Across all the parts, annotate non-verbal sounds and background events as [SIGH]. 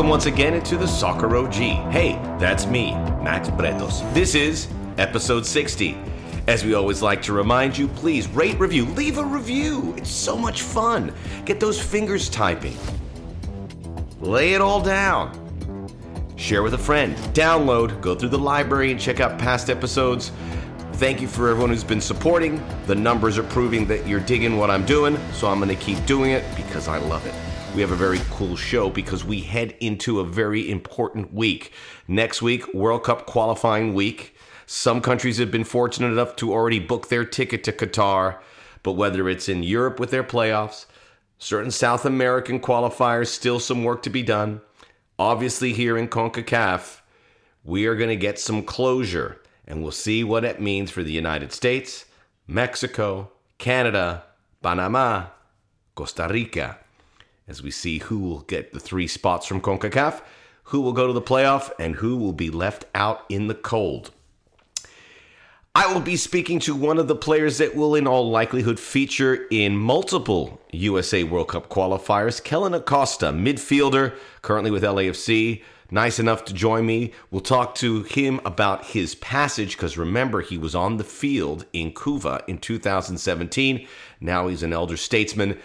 welcome once again into the Soccer OG. Hey, that's me, Max Bretos. This is episode 60. As we always like to remind you, please rate, review, leave a review. It's so much fun. Get those fingers typing. Lay it all down. Share with a friend. Download, go through the library and check out past episodes. Thank you for everyone who's been supporting. The numbers are proving that you're digging what I'm doing, so I'm going to keep doing it because I love it. We have a very cool show because we head into a very important week. Next week, World Cup qualifying week. Some countries have been fortunate enough to already book their ticket to Qatar, but whether it's in Europe with their playoffs, certain South American qualifiers, still some work to be done. Obviously, here in CONCACAF, we are going to get some closure and we'll see what it means for the United States, Mexico, Canada, Panama, Costa Rica, as we see who will get the three spots from CONCACAF, who will go to the playoff, and who will be left out in the cold. I will be speaking to one of the players that will, in all likelihood, feature in multiple USA World Cup qualifiers, Kellyn Acosta, midfielder, currently with LAFC nice enough to join me. We'll talk to him about his passage because remember, he was on the field in Couva in 2017. Now he's an elder statesman,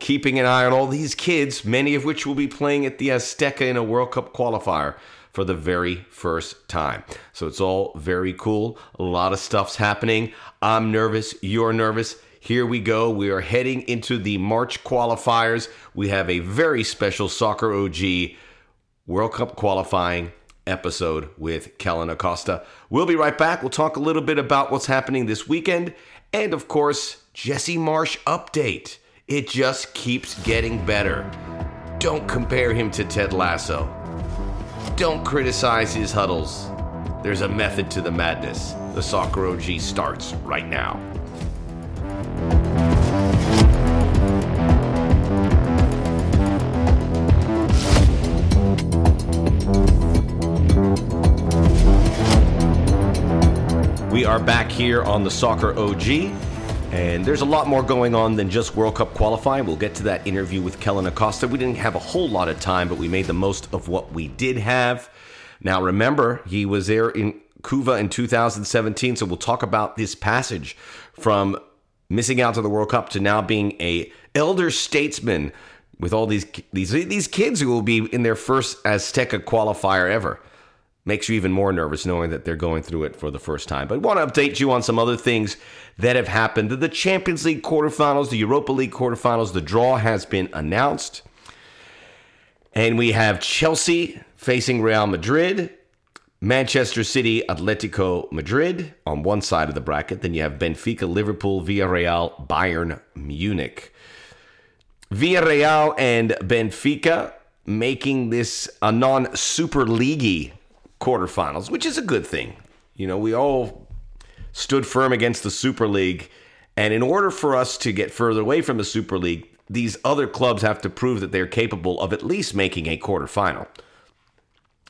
keeping an eye on all these kids, many of which will be playing at the Azteca in a World Cup qualifier for the very first time. So it's all very cool. A lot of stuff's happening. I'm nervous. You're nervous. Here we go. We are heading into the March qualifiers. We have a very special Soccer OG World Cup qualifying episode with Kellyn Acosta. We'll be right back. We'll talk a little bit about what's happening this weekend and, of course, Jesse Marsch update. It just keeps getting better. Don't compare him to Ted Lasso. Don't criticize his huddles. There's a method to the madness. The Soccer OG starts right now. We are back here on the Soccer OG, and there's a lot more going on than just World Cup qualifying. We'll get to that interview with Kellyn Acosta. We didn't have a whole lot of time, but we made the most of what we did have. Now, remember, he was there in Couva in 2017, so we'll talk about this passage from missing out to the World Cup to now being a elder statesman with all these these these kids who will be in their first Azteca qualifier ever makes you even more nervous knowing that they're going through it for the first time. But I want to update you on some other things that have happened. The Champions League quarterfinals, the Europa League quarterfinals, the draw has been announced. And we have Chelsea facing Real Madrid, Manchester City, Atletico Madrid on one side of the bracket. Then you have Benfica, Liverpool, Villarreal, Bayern Munich. Villarreal and Benfica making this a non super leaguey quarterfinals, which is a good thing. You know, we all stood firm against the Super League. And in order for us to get further away from the Super League, these other clubs have to prove that they're capable of at least making a quarterfinal.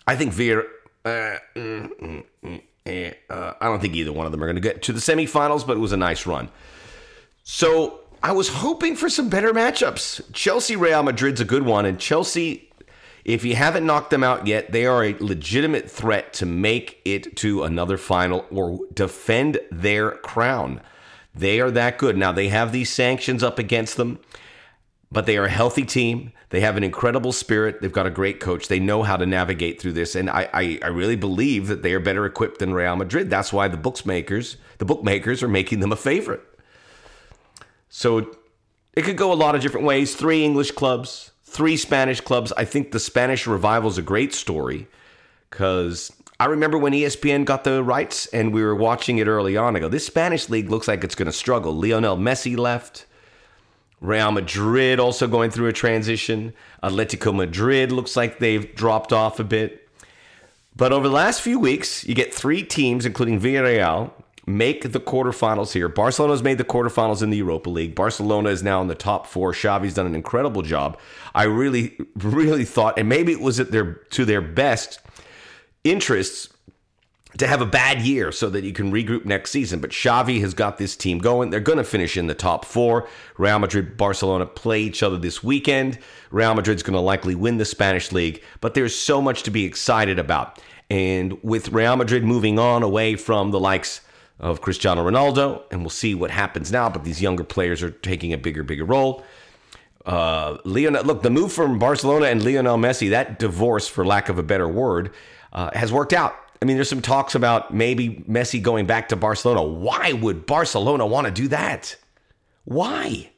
I think Veer. Uh, mm, mm, mm, eh, uh, I don't think either one of them are going to get to the semifinals, but it was a nice run. So I was hoping for some better matchups. Chelsea Real Madrid's a good one, and Chelsea if you haven't knocked them out yet, they are a legitimate threat to make it to another final or defend their crown. They are that good. Now, they have these sanctions up against them, but they are a healthy team. They have an incredible spirit. They've got a great coach. They know how to navigate through this. And I, I, I really believe that they are better equipped than Real Madrid. That's why the bookmakers, the bookmakers are making them a favorite. So it could go a lot of different ways. Three English clubs, three Spanish clubs. I think the Spanish revival is a great story because I remember when ESPN got the rights and we were watching it early on. I go, this Spanish league looks like it's going to struggle. Lionel Messi left. Real Madrid also going through a transition. Atletico Madrid looks like they've dropped off a bit. But over the last few weeks, you get three teams, including Villarreal, make the quarterfinals here. Barcelona's made the quarterfinals in the Europa League. Barcelona is now in the top four. Xavi's done an incredible job. I really, really thought, and maybe it was at their to their best interests to have a bad year so that you can regroup next season. But Xavi has got this team going. They're going to finish in the top four. Real Madrid, Barcelona play each other this weekend. Real Madrid's going to likely win the Spanish league, but there's so much to be excited about. And with Real Madrid moving on away from the likes of Cristiano Ronaldo, and we'll see what happens now, but these younger players are taking a bigger, bigger role. Uh, look, the move from Barcelona and Lionel Messi, that divorce, for lack of a better word, uh, has worked out. I mean, there's some talks about maybe Messi going back to Barcelona. Why would Barcelona want to do that? Why?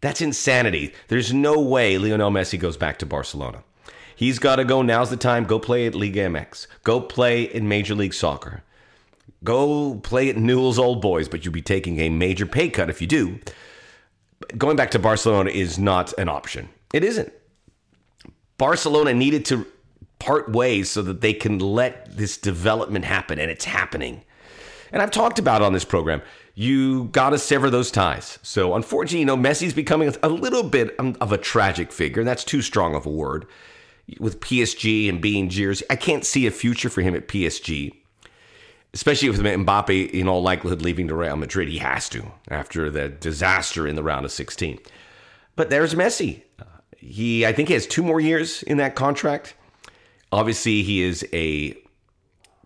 That's insanity. There's no way Lionel Messi goes back to Barcelona. He's got to go. Now's the time. Go play at Liga MX. Go play in Major League Soccer. Go play at Newell's Old Boys, but you'll be taking a major pay cut if you do. Going back to Barcelona is not an option. It isn't. Barcelona needed to part ways so that they can let this development happen, and it's happening. And I've talked about on this program, you got to sever those ties. So unfortunately, you know, Messi's becoming a little bit um, of a tragic figure, and that's too strong of a word. With PSG and being jeers, I can't see a future for him at PSG, especially with Mbappe in all likelihood leaving to Real Madrid. He has to after the disaster in the round of 16. But there's Messi. He, I think, he has two more years in that contract. Obviously, he is a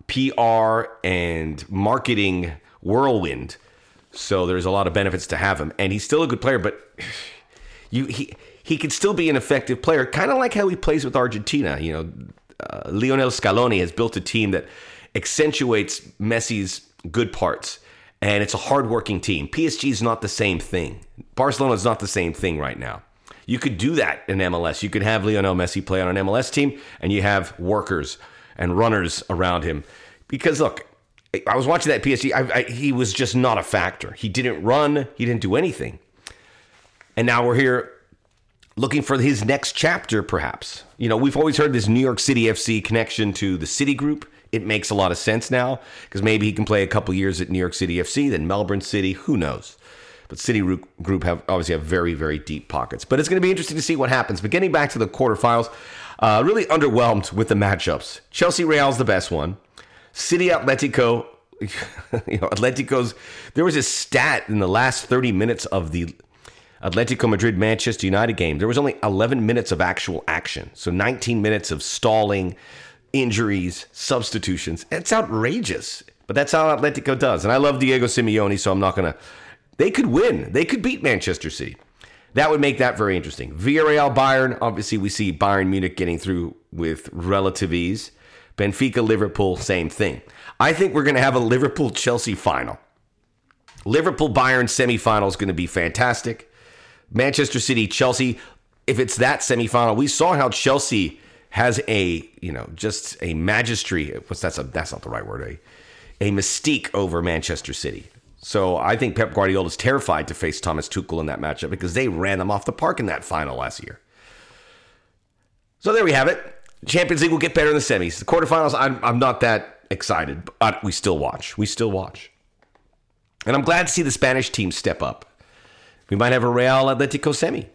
PR and marketing whirlwind. So there's a lot of benefits to have him, and he's still a good player. But [SIGHS] you, he he could still be an effective player, kind of like how he plays with Argentina. You know, uh, Lionel Scaloni has built a team that accentuates Messi's good parts, and it's a hardworking team. PSG is not the same thing. Barcelona is not the same thing right now. You could do that in MLS. You could have Lionel Messi play on an MLS team, and you have workers and runners around him. Because look, I was watching that PSG. I, I, he was just not a factor. He didn't run. He didn't do anything. And now we're here looking for his next chapter, perhaps. You know, we've always heard this New York City FC connection to the City Group. It makes a lot of sense now because maybe he can play a couple years at New York City FC, then Melbourne City. Who knows? But City Group have obviously have very very deep pockets. But it's going to be interesting to see what happens. But getting back to the quarterfinals, uh, really underwhelmed with the matchups. Chelsea Real's the best one. City Atletico, [LAUGHS] you know, Atletico's. There was a stat in the last 30 minutes of the Atletico Madrid Manchester United game. There was only 11 minutes of actual action, so 19 minutes of stalling, injuries, substitutions. It's outrageous. But that's how Atletico does. And I love Diego Simeone, so I'm not going to they could win. They could beat Manchester City. That would make that very interesting. Villarreal Bayern, obviously, we see Bayern Munich getting through with relative ease. Benfica Liverpool, same thing. I think we're going to have a Liverpool Chelsea final. Liverpool Bayern semifinal is going to be fantastic. Manchester City Chelsea, if it's that semifinal, we saw how Chelsea has a, you know, just a magistry. What's that's a, that's not the right word. A, a mystique over Manchester City. So I think Pep Guardiola is terrified to face Thomas Tuchel in that matchup because they ran them off the park in that final last year. So there we have it. Champions League will get better in the semis. The quarterfinals, I'm, I'm not that excited, but we still watch. We still watch. And I'm glad to see the Spanish team step up. We might have a Real Atletico semi.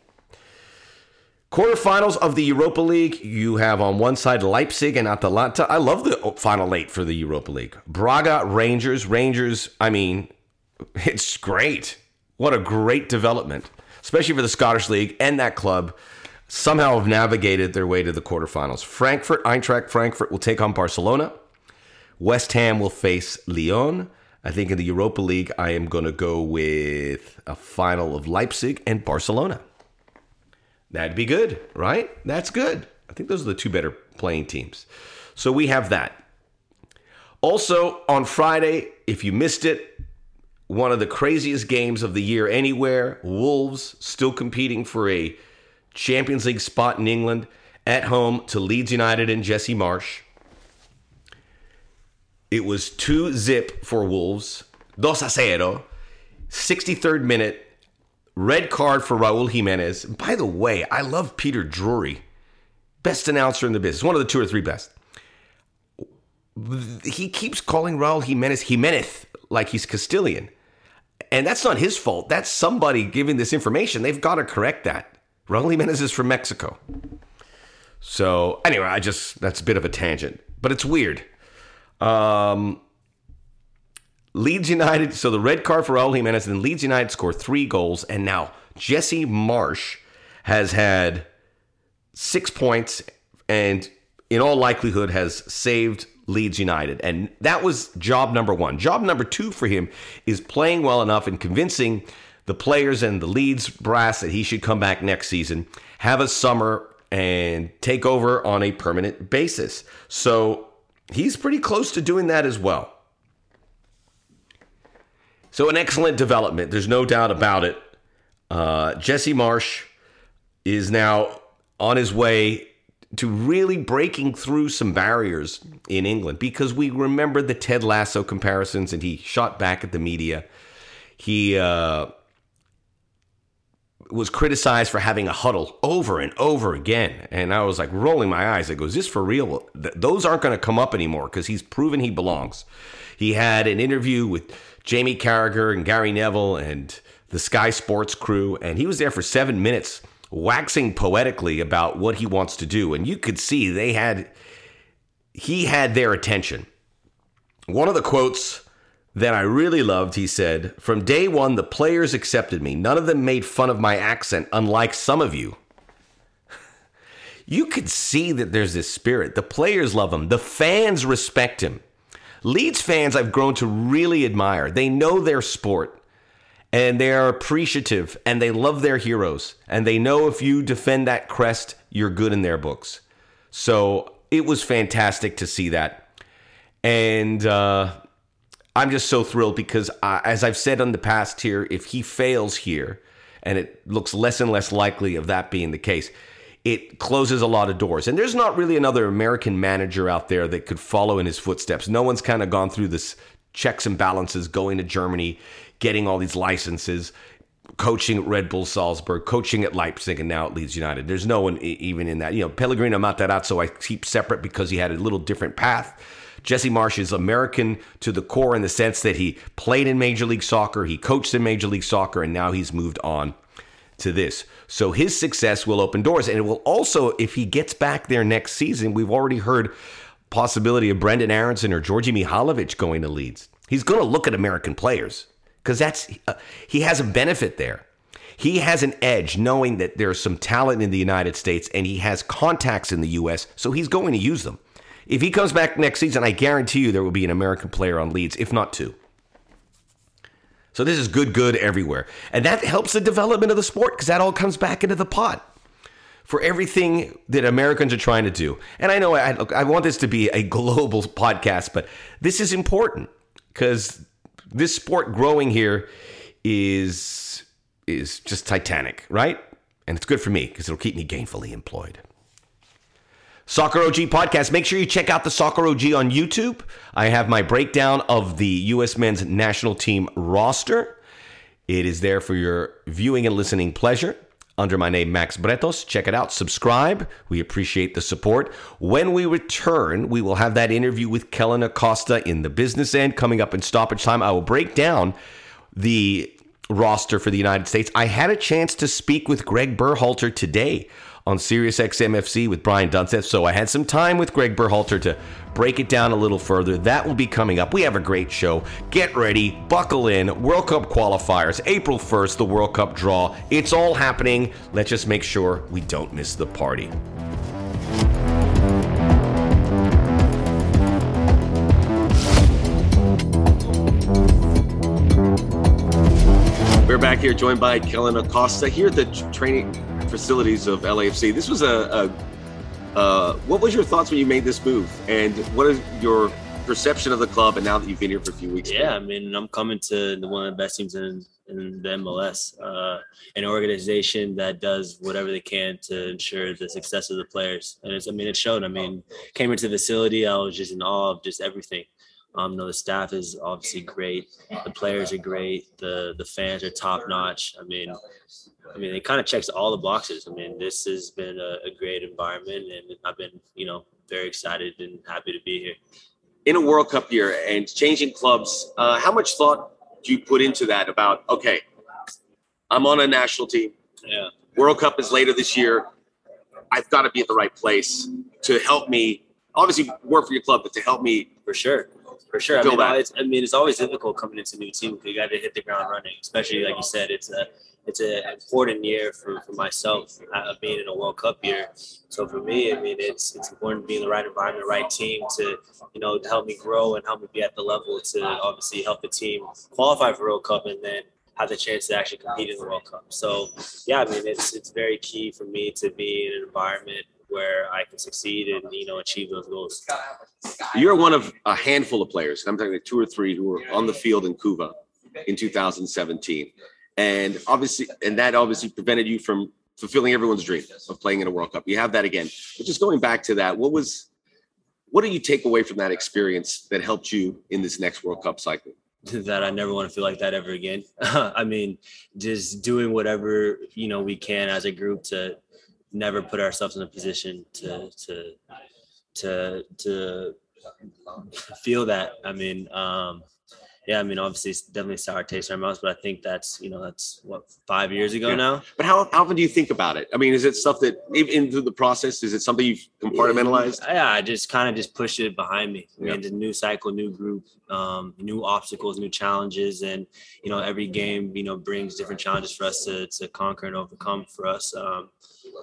Quarterfinals of the Europa League, you have on one side Leipzig and Atalanta. I love the final eight for the Europa League. Braga, Rangers. Rangers, I mean, it's great. What a great development, especially for the Scottish League and that club. Somehow have navigated their way to the quarterfinals. Frankfurt, Eintracht Frankfurt will take on Barcelona. West Ham will face Lyon. I think in the Europa League, I am going to go with a final of Leipzig and Barcelona. That'd be good, right? That's good. I think those are the two better playing teams. So we have that. Also, on Friday, if you missed it, one of the craziest games of the year anywhere. Wolves still competing for a Champions League spot in England at home to Leeds United and Jesse Marsch. It was 2 zip for Wolves. Dos a cero. 63rd minute. Red card for Raul Jimenez. By the way, I love Peter Drury. Best announcer in the business. One of the two or three best. He keeps calling Raul Jimenez Jimenez like he's Castilian. And that's not his fault. That's somebody giving this information. They've got to correct that. Raul Jimenez is from Mexico. So, anyway, I just, that's a bit of a tangent, but it's weird. Um, Leeds United. So the red card for Raul Jimenez, and Leeds United score three goals, and now Jesse Marsch has had six points, and in all likelihood has saved Leeds United. And that was job number one. Job number two for him is playing well enough and convincing the players and the Leeds brass that he should come back next season, have a summer, and take over on a permanent basis. So he's pretty close to doing that as well. So, an excellent development. There's no doubt about it. Uh, Jesse Marsch is now on his way to really breaking through some barriers in England because we remember the Ted Lasso comparisons and he shot back at the media. He uh, was criticized for having a huddle over and over again. And I was like rolling my eyes. I go, is this for real? Th- those aren't going to come up anymore because he's proven he belongs. He had an interview with Jamie Carragher and Gary Neville and the Sky Sports crew, and he was there for seven minutes waxing poetically about what he wants to do. And you could see they had, he had their attention. One of the quotes that I really loved, he said, From day one, the players accepted me. None of them made fun of my accent, unlike some of you. [LAUGHS] you could see that there's this spirit. The players love him, the fans respect him. Leeds fans, I've grown to really admire. They know their sport and they are appreciative and they love their heroes and they know if you defend that crest you're good in their books so it was fantastic to see that and uh, i'm just so thrilled because I, as i've said in the past here if he fails here and it looks less and less likely of that being the case it closes a lot of doors and there's not really another american manager out there that could follow in his footsteps no one's kind of gone through this checks and balances going to germany getting all these licenses, coaching at Red Bull Salzburg, coaching at Leipzig, and now at Leeds United. There's no one even in that. You know, Pellegrino Matarazzo I keep separate because he had a little different path. Jesse Marsch is American to the core in the sense that he played in Major League Soccer, he coached in Major League Soccer, and now he's moved on to this. So his success will open doors. And it will also, if he gets back there next season, we've already heard possibility of Brendan Aaronson or Djordje Mihailovic going to Leeds. He's going to look at American players because that's uh, he has a benefit there. He has an edge knowing that there's some talent in the United States and he has contacts in the US, so he's going to use them. If he comes back next season, I guarantee you there will be an American player on Leeds, if not two. So this is good, good everywhere. And that helps the development of the sport because that all comes back into the pot for everything that Americans are trying to do. And I know I, I want this to be a global [LAUGHS] podcast, but this is important because this sport growing here is is just titanic, right? And it's good for me because it'll keep me gainfully employed. Soccer OG podcast. Make sure you check out the Soccer OG on YouTube. I have my breakdown of the U.S. men's national team roster. It is there for your viewing and listening pleasure under my name, Max Bretos. Check it out. Subscribe. We appreciate the support. When we return, we will have that interview with Kellyn Acosta in the business end coming up in stoppage time. I will break down the roster for the United States. I had a chance to speak with Greg Berhalter today on Sirius XM FC with Brian Dunseth. So I had some time with Greg Berhalter to break it down a little further. That will be coming up. We have a great show. Get ready, buckle in. World Cup qualifiers, April 1st, the World Cup draw. It's all happening. Let's just make sure we don't miss the party. We're back here joined by Kellyn Acosta here at the training facilities of LAFC. This was a, a uh, what was your thoughts when you made this move, and what is your perception of the club? And now that you've been here for a few weeks, yeah, I mean, I'm coming to the, one of the best teams in in the MLS, uh, an organization that does whatever they can to ensure the success of the players. And it's, I mean, it showed. I mean, came into the facility, I was just in awe of just everything. Um, know, the staff is obviously great. The players are great. The the fans are top notch. I mean, I mean, it kind of checks all the boxes. I mean, this has been a, a great environment, and I've been, you know, very excited and happy to be here. In a World Cup year and changing clubs, uh, how much thought do you put into that? About okay, I'm on a national team. Yeah. World Cup is later this year. I've got to be at the right place to help me. Obviously, work for your club, but to help me For sure. For sure. I mean, I mean, it's always difficult coming into a new team because you got to hit the ground running. Especially like you said, it's a it's an important year for, for myself uh, being in a World Cup year. So for me, I mean, it's it's important to be in the right environment, right team to you know to help me grow and help me be at the level to obviously help the team qualify for World Cup and then have the chance to actually compete in the World Cup. So yeah, I mean, it's it's very key for me to be in an environment where I can succeed and you know achieve those goals. You're one of a handful of players, I'm talking like two or three who were on the field in Couva in 2017. And obviously, and that obviously prevented you from fulfilling everyone's dream of playing in a World Cup. You have that again. But just going back to that, what was what do you take away from that experience that helped you in this next World Cup cycle? that I never want to feel like that ever again. [LAUGHS] I mean, just doing whatever you know we can as a group to never put ourselves in a position to to to to feel that. I mean, um, yeah, I mean, obviously it's definitely sour taste in our mouths, but I think that's you know that's what five years ago Yeah. now. But how, how often do you think about it? I mean, is it stuff that even through the process, is it something you've compartmentalized? Yeah, I just kind of just pushed it behind me. I Yeah. mean, the new cycle, new group, um, new obstacles, new challenges, and you know, every game, you know, brings different challenges for us to to conquer and overcome for us. Um,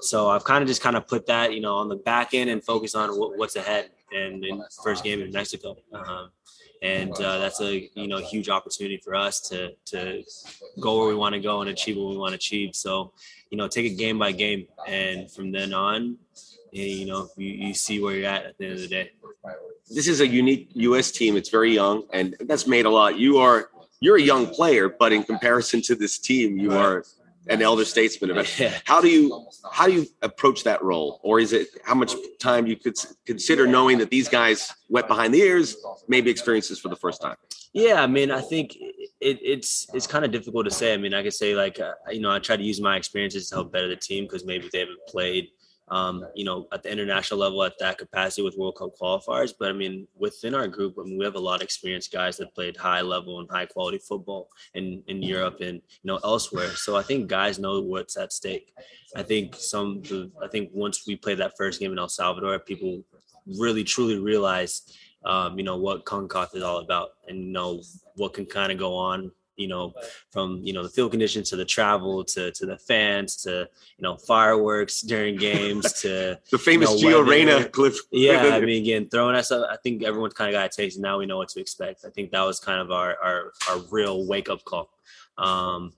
so I've kind of just kind of put that, you know, on the back end and focus on what, what's ahead. And in first game in Mexico, um, and uh, that's a you know huge opportunity for us to to go where we want to go and achieve what we want to achieve. So, you know, take it game by game, and from then on, you know, you, you see where you're at at the end of the day. This is a unique U.S. team. It's very young, and that's made a lot. You are you're a young player, but in comparison to this team, you are an elder statesman. Yeah. How do you how do you approach that role, or is it how much time you could consider knowing that these guys wet behind the ears, maybe experience this for the first time? Yeah, I mean, I think it, it's it's kind of difficult to say. I mean, I could say like uh, you know I try to use my experiences to help better the team because maybe they haven't played um, you know at the international level at that capacity with World Cup qualifiers. But I mean, within our group, I mean, we have a lot of experienced guys that played high level and high quality football in in Europe and you know elsewhere. So I think guys know what's at stake. I think some I think once we played that first game in El Salvador, people really truly realized um, you know what CONCACAF is all about, and you know what can kind of go on. You know, from you know the field conditions to the travel to to the fans to you know fireworks during games to [LAUGHS] The famous No Gio weather. Reyna clip. yeah. [LAUGHS] I mean, again, throwing us up. I think everyone's kind of got a taste, and now we know what to expect. I think that was kind of our our our real wake up call. Um,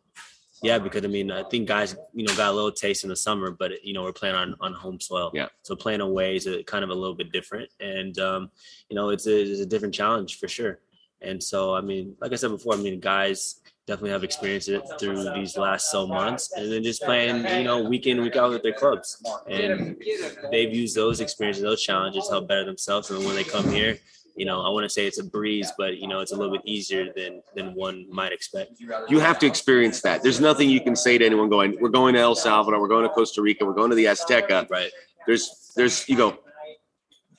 yeah, because I mean, I think guys, you know, got a little taste in the summer, but you know, we're playing on on home soil. Yeah. So playing away is a, kind of a little bit different, and um, you know, it's a, it's a different challenge for sure. And so, I mean, like I said before, I mean, guys definitely have experienced it through these last so months, and then just playing, you know, week in week out with their clubs, and they've used those experiences, those challenges to help better themselves. And when they come here, you know, I want to say it's a breeze, but you know, it's a little bit easier than than one might expect. You have to experience that. There's nothing you can say to anyone going, "We're going to El Salvador, we're going to Costa Rica, we're going to the Azteca." Right. There's, there's, you go,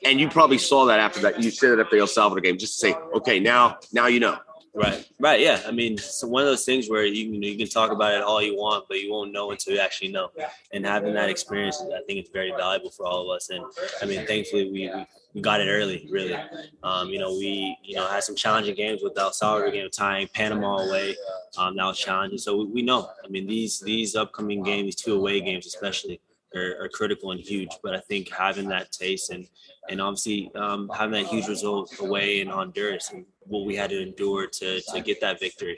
and you probably saw that after that. You said it after the El Salvador game, just to say, "Okay, now, now you know." Right, right, yeah. I mean, it's one of those things where you can you can talk about it all you want, but you won't know until you actually know. And having that experience, I think it's very valuable for all of us. And I mean, thankfully, we we, we got it early. Really, um, you know, we you know had some challenging games with El Salvador game, tying Panama away. Um, that was challenging. So we, we know. I mean, these these upcoming games, these two away games, especially. Are, are critical and huge, but I think having that taste and and obviously um, having that huge result away in Honduras and what we had to endure to to get that victory.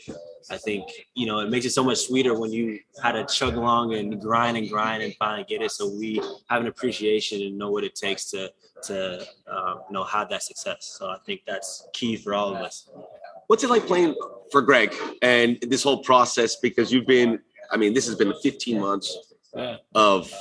I think you know it makes it so much sweeter when you had to chug along and grind and grind and finally get it. So we have an appreciation and know what it takes to to um, you know have that success. So I think that's key for all of us. What's it like playing for Greg and this whole process? Because you've been, I mean, this has been 15 months of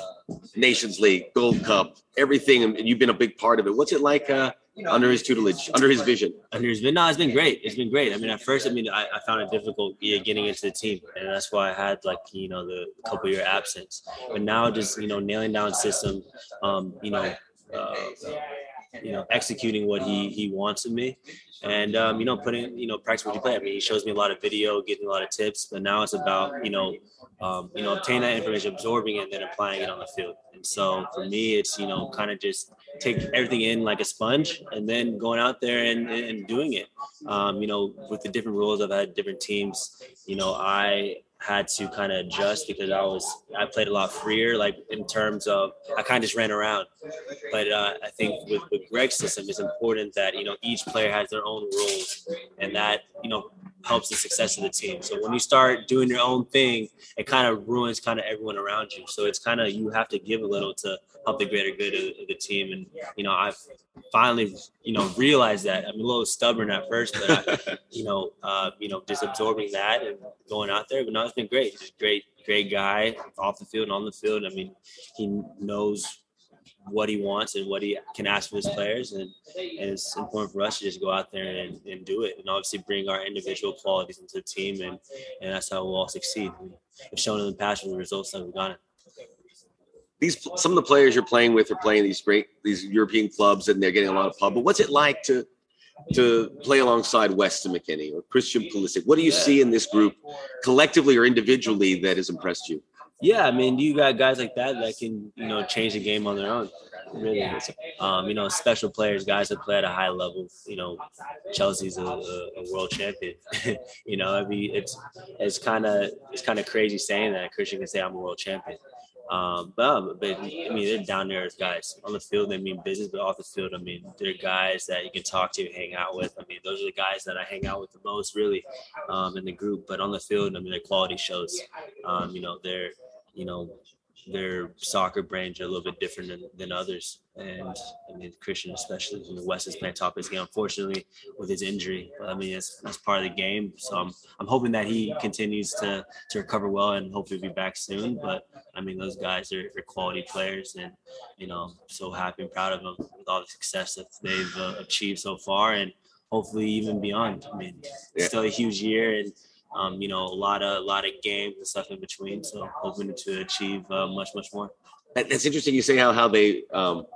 Nations League, Gold Cup, everything, and you've been a big part of it. What's it like uh, under his tutelage, under his vision? Under his vision, no, it's been great. It's been great. I mean, at first, I mean, I, I found it difficult yeah, getting into the team, and that's why I had like you know the couple year absence. But now, just you know, nailing down system, um, you know, uh, you know, executing what he he wants of me, and um, you know, putting you know, practice what you play. I mean, he shows me a lot of video, getting a lot of tips, but now it's about you know, um, you know, obtaining that information, absorbing it, and then applying it on the field. And so for me, it's you know, kind of just take everything in like a sponge, and then going out there and and doing it. Um, you know, with the different rules, I've had different teams. You know, I had to kind of adjust because I was I played a lot freer, like in terms of I kind of just ran around. But uh, I think with with Greg's system, it's important that you know each player has their own rules, and that you know helps the success of the team. So when you start doing your own thing, it kind of ruins kind of everyone around you. So it's kind of you have to give a little to help the greater good of, of the team. And you know, I've finally you know realized that I'm a little stubborn at first, but I, [LAUGHS] you know, uh, you know, just absorbing that and going out there. But no, it's been great. He's a great, great guy off the field and on the field. I mean, he knows what he wants and what he can ask for his players. And, and it's important for us to just go out there and, and do it. And obviously bring our individual qualities into the team. And, and that's how we'll all succeed. We've shown in the past with the results that we've gotten. These some of the players you're playing with are playing these great these European clubs and they're getting a lot of pub. But what's it like to to play alongside Weston McKennie or Christian Pulisic? What do you see in this group collectively or individually that has impressed you? Yeah, I mean, you got guys like that that can, you know, change the game on their own. Really, um, you know, special players, guys that play at a high level. You know, Chelsea's a, a, a world champion. [LAUGHS] you know, I mean, it's it's kind of it's kind of crazy saying that Christian can say I'm a world champion. Um, but, um, but I mean, they're down there as guys on the field. They mean business, but off the field, I mean, they're guys that you can talk to, hang out with. I mean, those are the guys that I hang out with the most, really, um, in the group. But on the field, I mean, their quality shows. Um, you know, they're you know, their soccer brains are a little bit different than, than others. And I mean, Christian, especially in the West, is playing top of his game, unfortunately, with his injury. I mean, it's, that's part of the game. So I'm, I'm hoping that he continues to, to recover well and hopefully be back soon. But I mean, those guys are, are quality players. And, you know, so happy and proud of them with all the success that they've uh, achieved so far and hopefully even beyond. I mean, it's still a huge year. And, um, you know, a lot of a lot of games and stuff in between. So hoping to achieve uh, much much more. That's interesting. You say how how they um,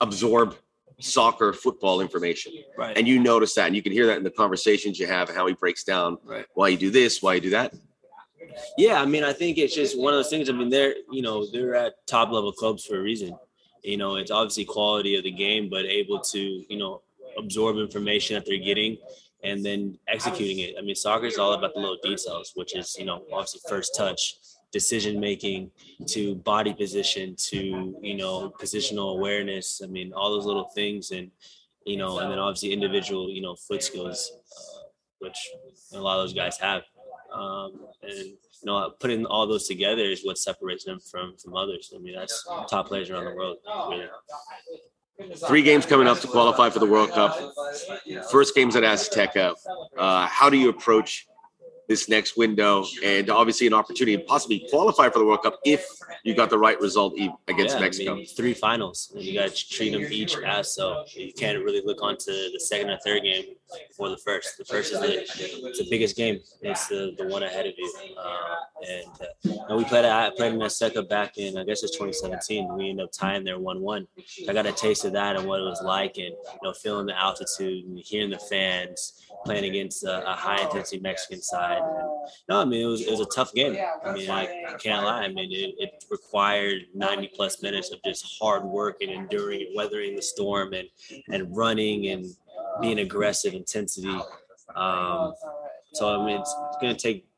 absorb soccer football information, right? And you notice that, and you can hear that in the conversations you have, how he breaks down right. why you do this, why you do that. Yeah, I mean, I think it's just one of those things. I mean, they're you know they're at top level clubs for a reason. You know, it's obviously quality of the game, but able to you know absorb information that they're getting and then executing it. I mean, soccer is all about the little details, which is, you know, obviously first touch, decision making, to body position, to, you know, positional awareness. I mean, all those little things. And, you know, and then obviously individual, you know, foot skills, uh, which a lot of those guys have. Um, and, you know, putting all those together is what separates them from from others. I mean, that's top players around the world. Really. Three games coming up to qualify for the World Cup. First game's at Azteca. Uh, how do you approach this next window and obviously an opportunity to possibly qualify for the World Cup if you got the right result against yeah, Mexico. I mean, three finals, and you got to treat them each as so. You can't really look onto the second or third game before the first. The first is the, it's the biggest game. It's the, the one ahead of you. Uh, and, uh, we played I played in Azteca back in I guess it's 2017. We ended up tying there one-one. I got a taste of that and what it was like, and you know, feeling the altitude and hearing the fans playing against a, a high intensity Mexican side. And, no, I mean it was it was a tough game. I mean I, I can't lie. I mean it, it, required 90 plus minutes of just hard work and enduring and weathering the storm and and running and being aggressive intensity. Um, so I mean it's, it's going to take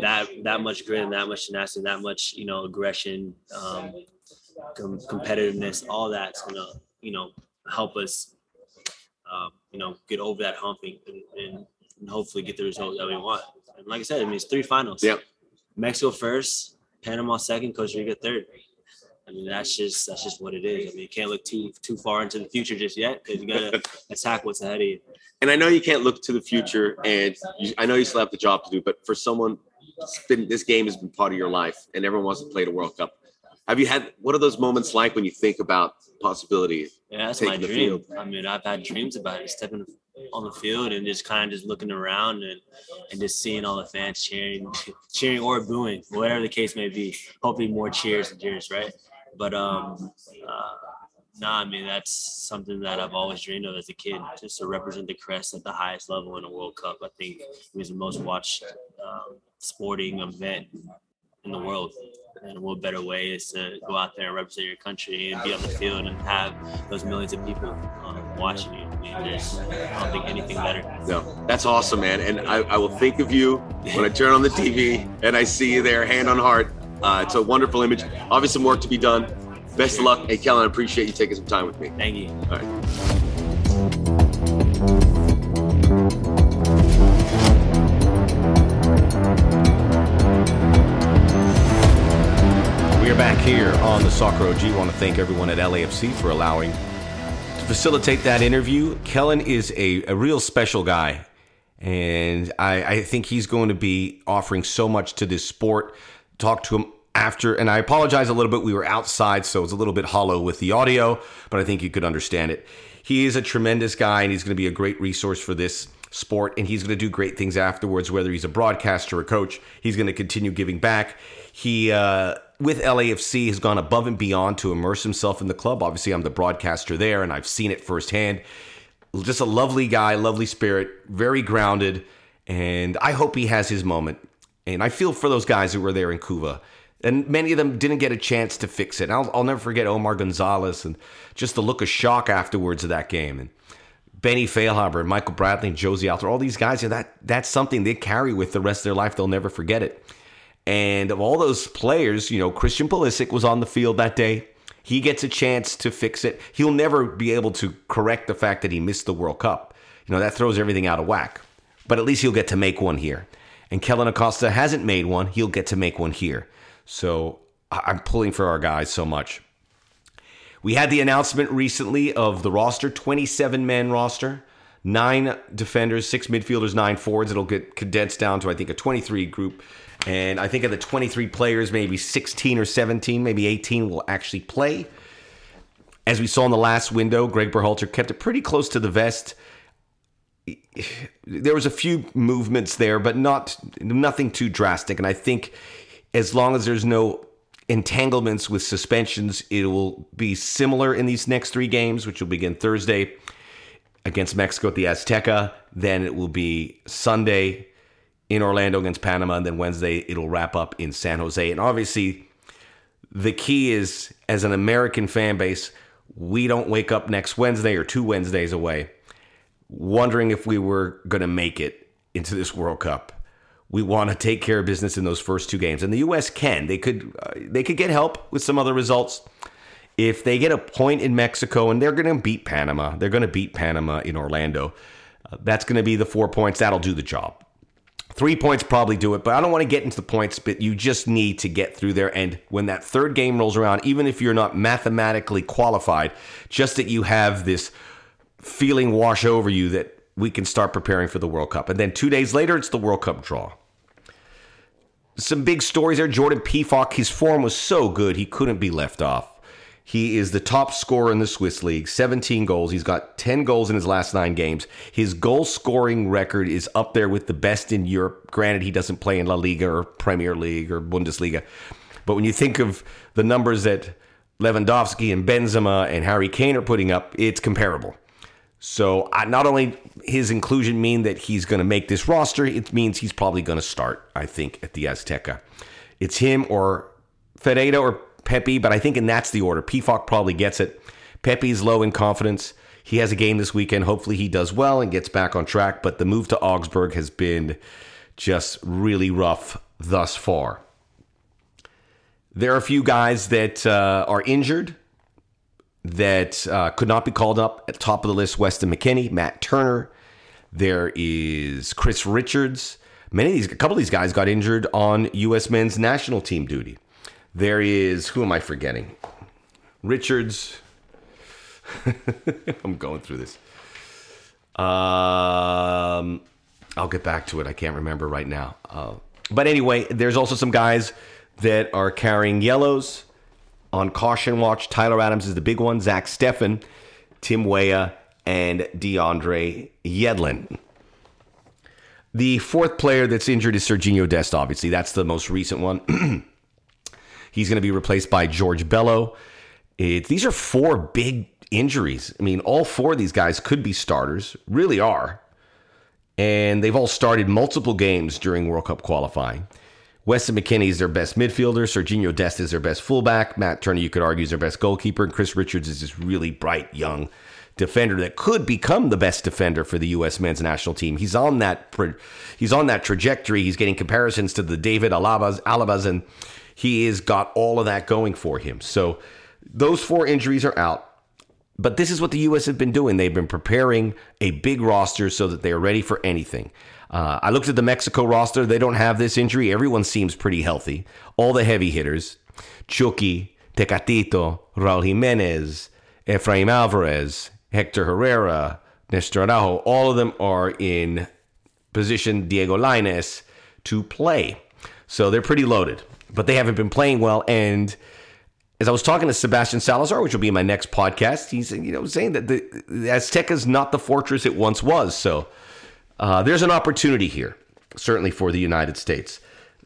that that much grit and that much tenacity, and that much you know aggression, um, com- competitiveness, all that's gonna you know help us um, you know get over that hump and, and, and, hopefully get the result that we want. And like I said, I mean it's three finals. Yep. Mexico first, Panama second, Costa Rica third. I mean that's just that's just what it is. I mean you can't look too too far into the future just yet because you gotta [LAUGHS] attack what's ahead of you. And I know you can't look to the future, and you, I know you still have the job to do. But for someone, been, this game has been part of your life, and everyone wants to play the World Cup. Have you had what are those moments like when you think about possibility? Yeah, that's my dream. I mean, I've had dreams about it, stepping on the field and just kind of just looking around and and just seeing all the fans cheering, [LAUGHS] cheering or booing, whatever the case may be. Hopefully, more cheers and cheers, right? But um, uh, Nah, I mean that's something that I've always dreamed of as a kid, just to represent the crest at the highest level in a World Cup. I think it was the most watched um, sporting event in the world. And what better way is to go out there and represent your country and be on the field and have those millions of people um, watching you. I mean, there's, I don't think anything better. No, that's awesome, man. And I, I will think of you when I turn on the TV and I see you there, hand on heart. Uh, it's a wonderful image. Obviously, some work to be done. Best of luck. Hey, Kellyn, I appreciate you taking some time with me. Thank you. All right. Are back here on the Soccer OG. want to thank everyone at LAFC for allowing to facilitate that interview. Kellyn is a, a real special guy, and I, I think he's going to be offering so much to this sport. Talk to him after, and I apologize a little bit. We were outside, so it's a little bit hollow with the audio, but I think you could understand it. He is a tremendous guy, and he's going to be a great resource for this sport, and he's going to do great things afterwards, whether he's a broadcaster or a coach. He's going to continue giving back. He, uh, with LAFC, has gone above and beyond to immerse himself in the club. Obviously, I'm the broadcaster there, and I've seen it firsthand. Just a lovely guy, lovely spirit, very grounded, and I hope he has his moment. And I feel for those guys who were there in Couva. And many of them didn't get a chance to fix it. I'll, I'll never forget Omar Gonzalez and just the look of shock afterwards of that game. And Benny Feilhaber and Michael Bradley and Jozy Altidore, all these guys, you know, that that's something they carry with the rest of their life. They'll never forget it. And of all those players, you know, Christian Pulisic was on the field that day. He gets a chance to fix it. He'll never be able to correct the fact that he missed the World Cup. You know, that throws everything out of whack. But at least he'll get to make one here. And Kellyn Acosta hasn't made one. He'll get to make one here. So I'm pulling for our guys so much. We had the announcement recently of the roster 27 man roster, nine defenders, six midfielders, nine forwards. It'll get condensed down to, I think, a 23 group. And I think of the 23 players, maybe 16 or 17, maybe 18 will actually play. As we saw in the last window, Greg Berhalter kept it pretty close to the vest. [SIGHS] There was a few movements there, but not nothing too drastic. And I think as long as there's no entanglements with suspensions, it will be similar in these next three games, which will begin Thursday against Mexico at the Azteca. Then it will be Sunday in Orlando against Panama, and then Wednesday it'll wrap up in San Jose. And obviously, the key is as an American fan base, we don't wake up next Wednesday or two Wednesdays away wondering if we were going to make it into this World Cup. We want to take care of business in those first two games, and the U.S. can. They could. Uh, they could get help with some other results if they get a point in Mexico, and they're going to beat Panama. They're going to beat Panama in Orlando. Uh, that's going to be the four points. That'll do the job. Three points probably do it, but I don't want to get into the points, but you just need to get through there. And when that third game rolls around, even if you're not mathematically qualified, just that you have this feeling wash over you that we can start preparing for the World Cup. And then two days later, it's the World Cup draw. Some big stories there. Jordan Pefok, his form was so good, he couldn't be left off. He is the top scorer in the Swiss League, 17 goals. He's got 10 goals in his last nine games. His goal scoring record is up there with the best in Europe. Granted, he doesn't play in La Liga or Premier League or Bundesliga. But when you think of the numbers that Lewandowski and Benzema and Harry Kane are putting up, it's comparable. So uh, not only his inclusion mean that he's going to make this roster, it means he's probably going to start. I think at the Azteca, it's him or Ferreira or Pepi, but I think and that's the order. Pefok probably gets it. Pepi's low in confidence. He has a game this weekend. Hopefully he does well and gets back on track. But the move to Augsburg has been just really rough thus far. There are a few guys that uh, are injured that uh, could not be called up at top of the list. Weston McKennie, Matt Turner. There is Chris Richards. Many of these, a couple of these guys got injured on U.S. men's national team duty. There is who am I forgetting? Richards. [LAUGHS] I'm going through this. Um, I'll get back to it. I can't remember right now. Uh, but anyway, there's also some guys that are carrying yellows on caution watch. Tyler Adams is the big one. Zach Steffen, Tim Weah, and DeAndre Yedlin. The fourth player that's injured is Serginho Dest, obviously. That's the most recent one. [CLEARS THROAT] He's going to be replaced by George Bello. It, these are four big injuries. I mean, all four of these guys could be starters, really are. And they've all started multiple games during World Cup qualifying. Weston McKennie is their best midfielder. Serginho Dest is their best fullback. Matt Turner, you could argue, is their best goalkeeper. And Chris Richards is this really bright, young defender that could become the best defender for the U.S. men's national team. He's on that he's on that trajectory. He's getting comparisons to the David Alabas, Alabas, and he has got all of that going for him. So those four injuries are out. But this is what the U.S. have been doing. They've been preparing a big roster so that they are ready for anything. Uh, I looked at the Mexico roster. They don't have this injury. Everyone seems pretty healthy. All the heavy hitters Chucky, Tecatito, Raul Jimenez, Efraim Alvarez, Hector Herrera, Nestor Araujo, all of them are in position Diego Lainez to play. So they're pretty loaded, but they haven't been playing well. And as I was talking to Sebastian Salazar, which will be in my next podcast, he's you know saying that the, the Azteca is not the fortress it once was. So uh, there's an opportunity here, certainly for the United States.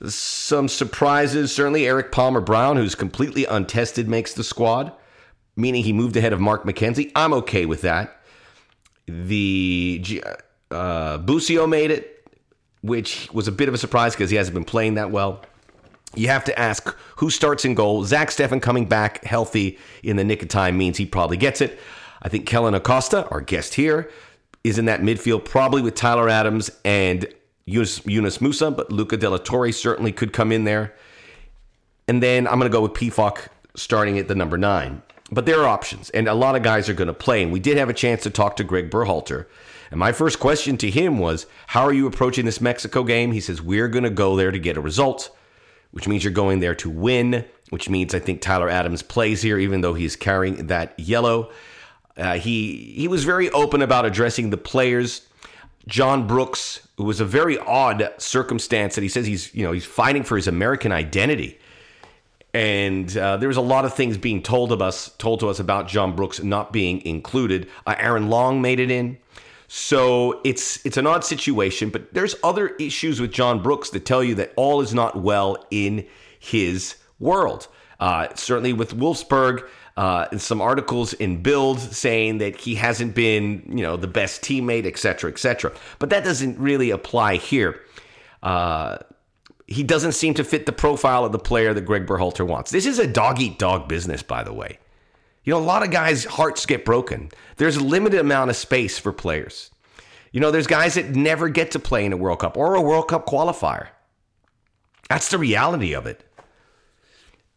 Some surprises, certainly Erik Palmer Brown, who's completely untested, makes the squad, meaning he moved ahead of Mark McKenzie. I'm okay with that. The uh, Busio made it, which was a bit of a surprise because he hasn't been playing that well. You have to ask who starts in goal. Zach Steffen coming back healthy in the nick of time means he probably gets it. I think Kellyn Acosta, our guest here, is in that midfield, probably with Tyler Adams and Yunus, Musah, but Luca de la Torre certainly could come in there. And then I'm going to go with Pefok starting at the number nine. But there are options, and a lot of guys are going to play. And we did have a chance to talk to Greg Berhalter. And my first question to him was, How are you approaching this Mexico game? He says, We're going to go there to get a result, which means you're going there to win, which means I think Tyler Adams plays here, even though he's carrying that yellow. Uh, he he was very open about addressing the players. John Brooks, it was a very odd circumstance that he says he's you know he's fighting for his American identity, and uh, there was a lot of things being told of us told to us about John Brooks not being included. Uh, Aaron Long made it in, so it's it's an odd situation. But there's other issues with John Brooks that tell you that all is not well in his world. Uh, certainly with Wolfsburg uh, some articles in Bild saying that he hasn't been, you know, the best teammate, et cetera, et cetera. But that doesn't really apply here. Uh, he doesn't seem to fit the profile of the player that Greg Berhalter wants. This is a dog eat dog business, by the way. You know, a lot of guys' hearts get broken. There's a limited amount of space for players. You know, there's guys that never get to play in a World Cup or a World Cup qualifier. That's the reality of it.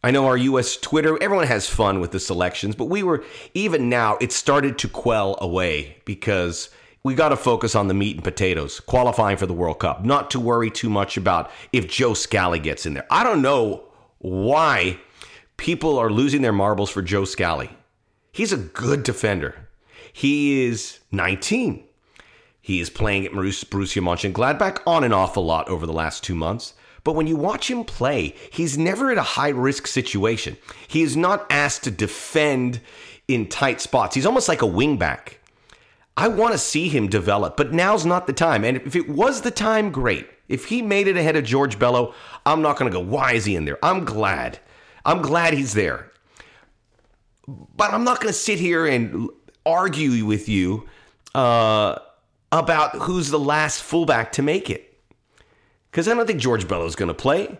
I know our US Twitter, everyone has fun with the selections, but we were, even now, it started to quell away because we got to focus on the meat and potatoes, qualifying for the World Cup, not to worry too much about if Joe Scally gets in there. I don't know why people are losing their marbles for Joe Scally. He's a good defender. He is 19. He is playing at Borussia Mönchengladbach on and off a lot over the last two months. But when you watch him play, he's never in a high risk situation. He is not asked to defend in tight spots. He's almost like a wingback. I want to see him develop, but now's not the time. And if it was the time, great. If he made it ahead of George Bello, I'm not going to go, why is he in there? I'm glad. I'm glad he's there. But I'm not going to sit here and argue with you uh, about who's the last fullback to make it because I don't think George Bello is going to play.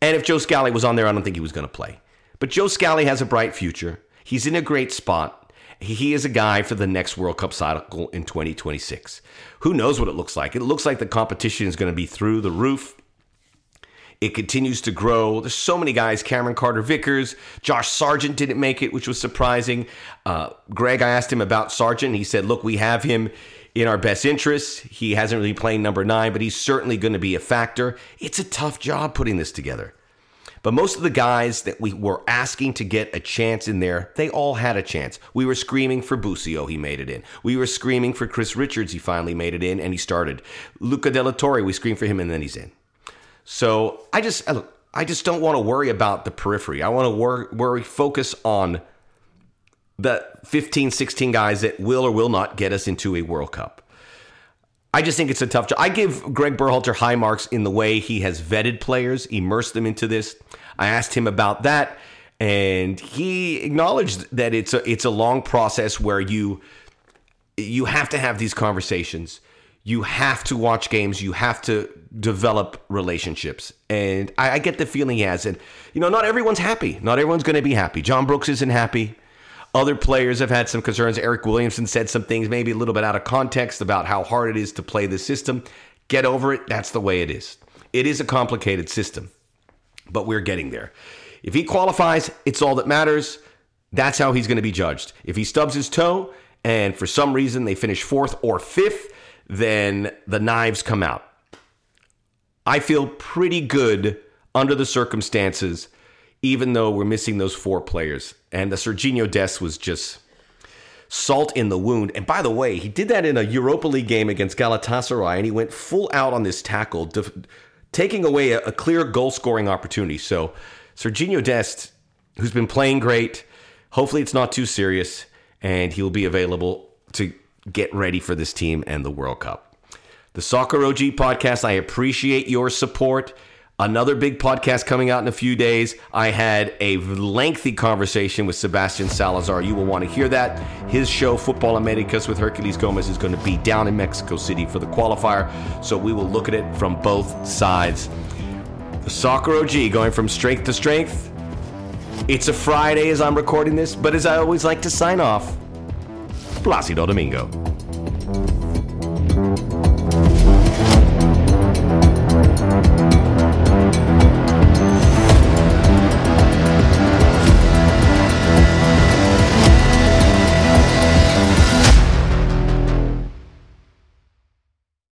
And if Joe Scally was on there, I don't think he was going to play. But Joe Scally has a bright future. He's in a great spot. He is a guy for the next World Cup cycle in 2026. Who knows what it looks like? It looks like the competition is going to be through the roof. It continues to grow. There's so many guys. Cameron Carter Vickers, Josh Sargent didn't make it, which was surprising. Uh, Greg, I asked him about Sargent. He said, "Look, we have him in our best interests. He hasn't really played number nine, but he's certainly going to be a factor. It's a tough job putting this together. But most of the guys that we were asking to get a chance in there, they all had a chance. We were screaming for Busio, he made it in. We were screaming for Chris Richards, he finally made it in, and he started. Luca de la Torre, we screamed for him, and then he's in. So I just, I just don't want to worry about the periphery. I want to worry, worry focus on the 15, 16 guys that will or will not get us into a World Cup. I just think it's a tough job. I give Greg Berhalter high marks in the way he has vetted players, immersed them into this. I asked him about that. and he acknowledged that it's a it's a long process where you you have to have these conversations. You have to watch games. You have to develop relationships. And I, I get the feeling he has. And, you know, not everyone's happy. Not everyone's going to be happy. John Brooks isn't happy. Other players have had some concerns. Eryk Williamson said some things maybe a little bit out of context about how hard it is to play the system. Get over it. That's the way it is. It is a complicated system, but we're getting there. If he qualifies, it's all that matters. That's how he's going to be judged. If he stubs his toe and for some reason they finish fourth or fifth, then the knives come out. I feel pretty good under the circumstances, even though we're missing those four players. And the Serginho Dest was just salt in the wound. And by the way, he did that in a Europa League game against Galatasaray, and he went full out on this tackle, def- taking away a, a clear goal scoring opportunity. So, Serginho Dest, who's been playing great, hopefully it's not too serious, and he'll be available to get ready for this team and the World Cup. The Soccer OG podcast, I appreciate your support. Another big podcast coming out in a few days. I had a lengthy conversation with Sebastian Salazar. You will want to hear that. His show, Football Americas with Herculez Gomez, is going to be down in Mexico City for the qualifier. So we will look at it from both sides. The Soccer OG going from strength to strength. It's a Friday as I'm recording this, but as I always like to sign off, Plácido Domingo.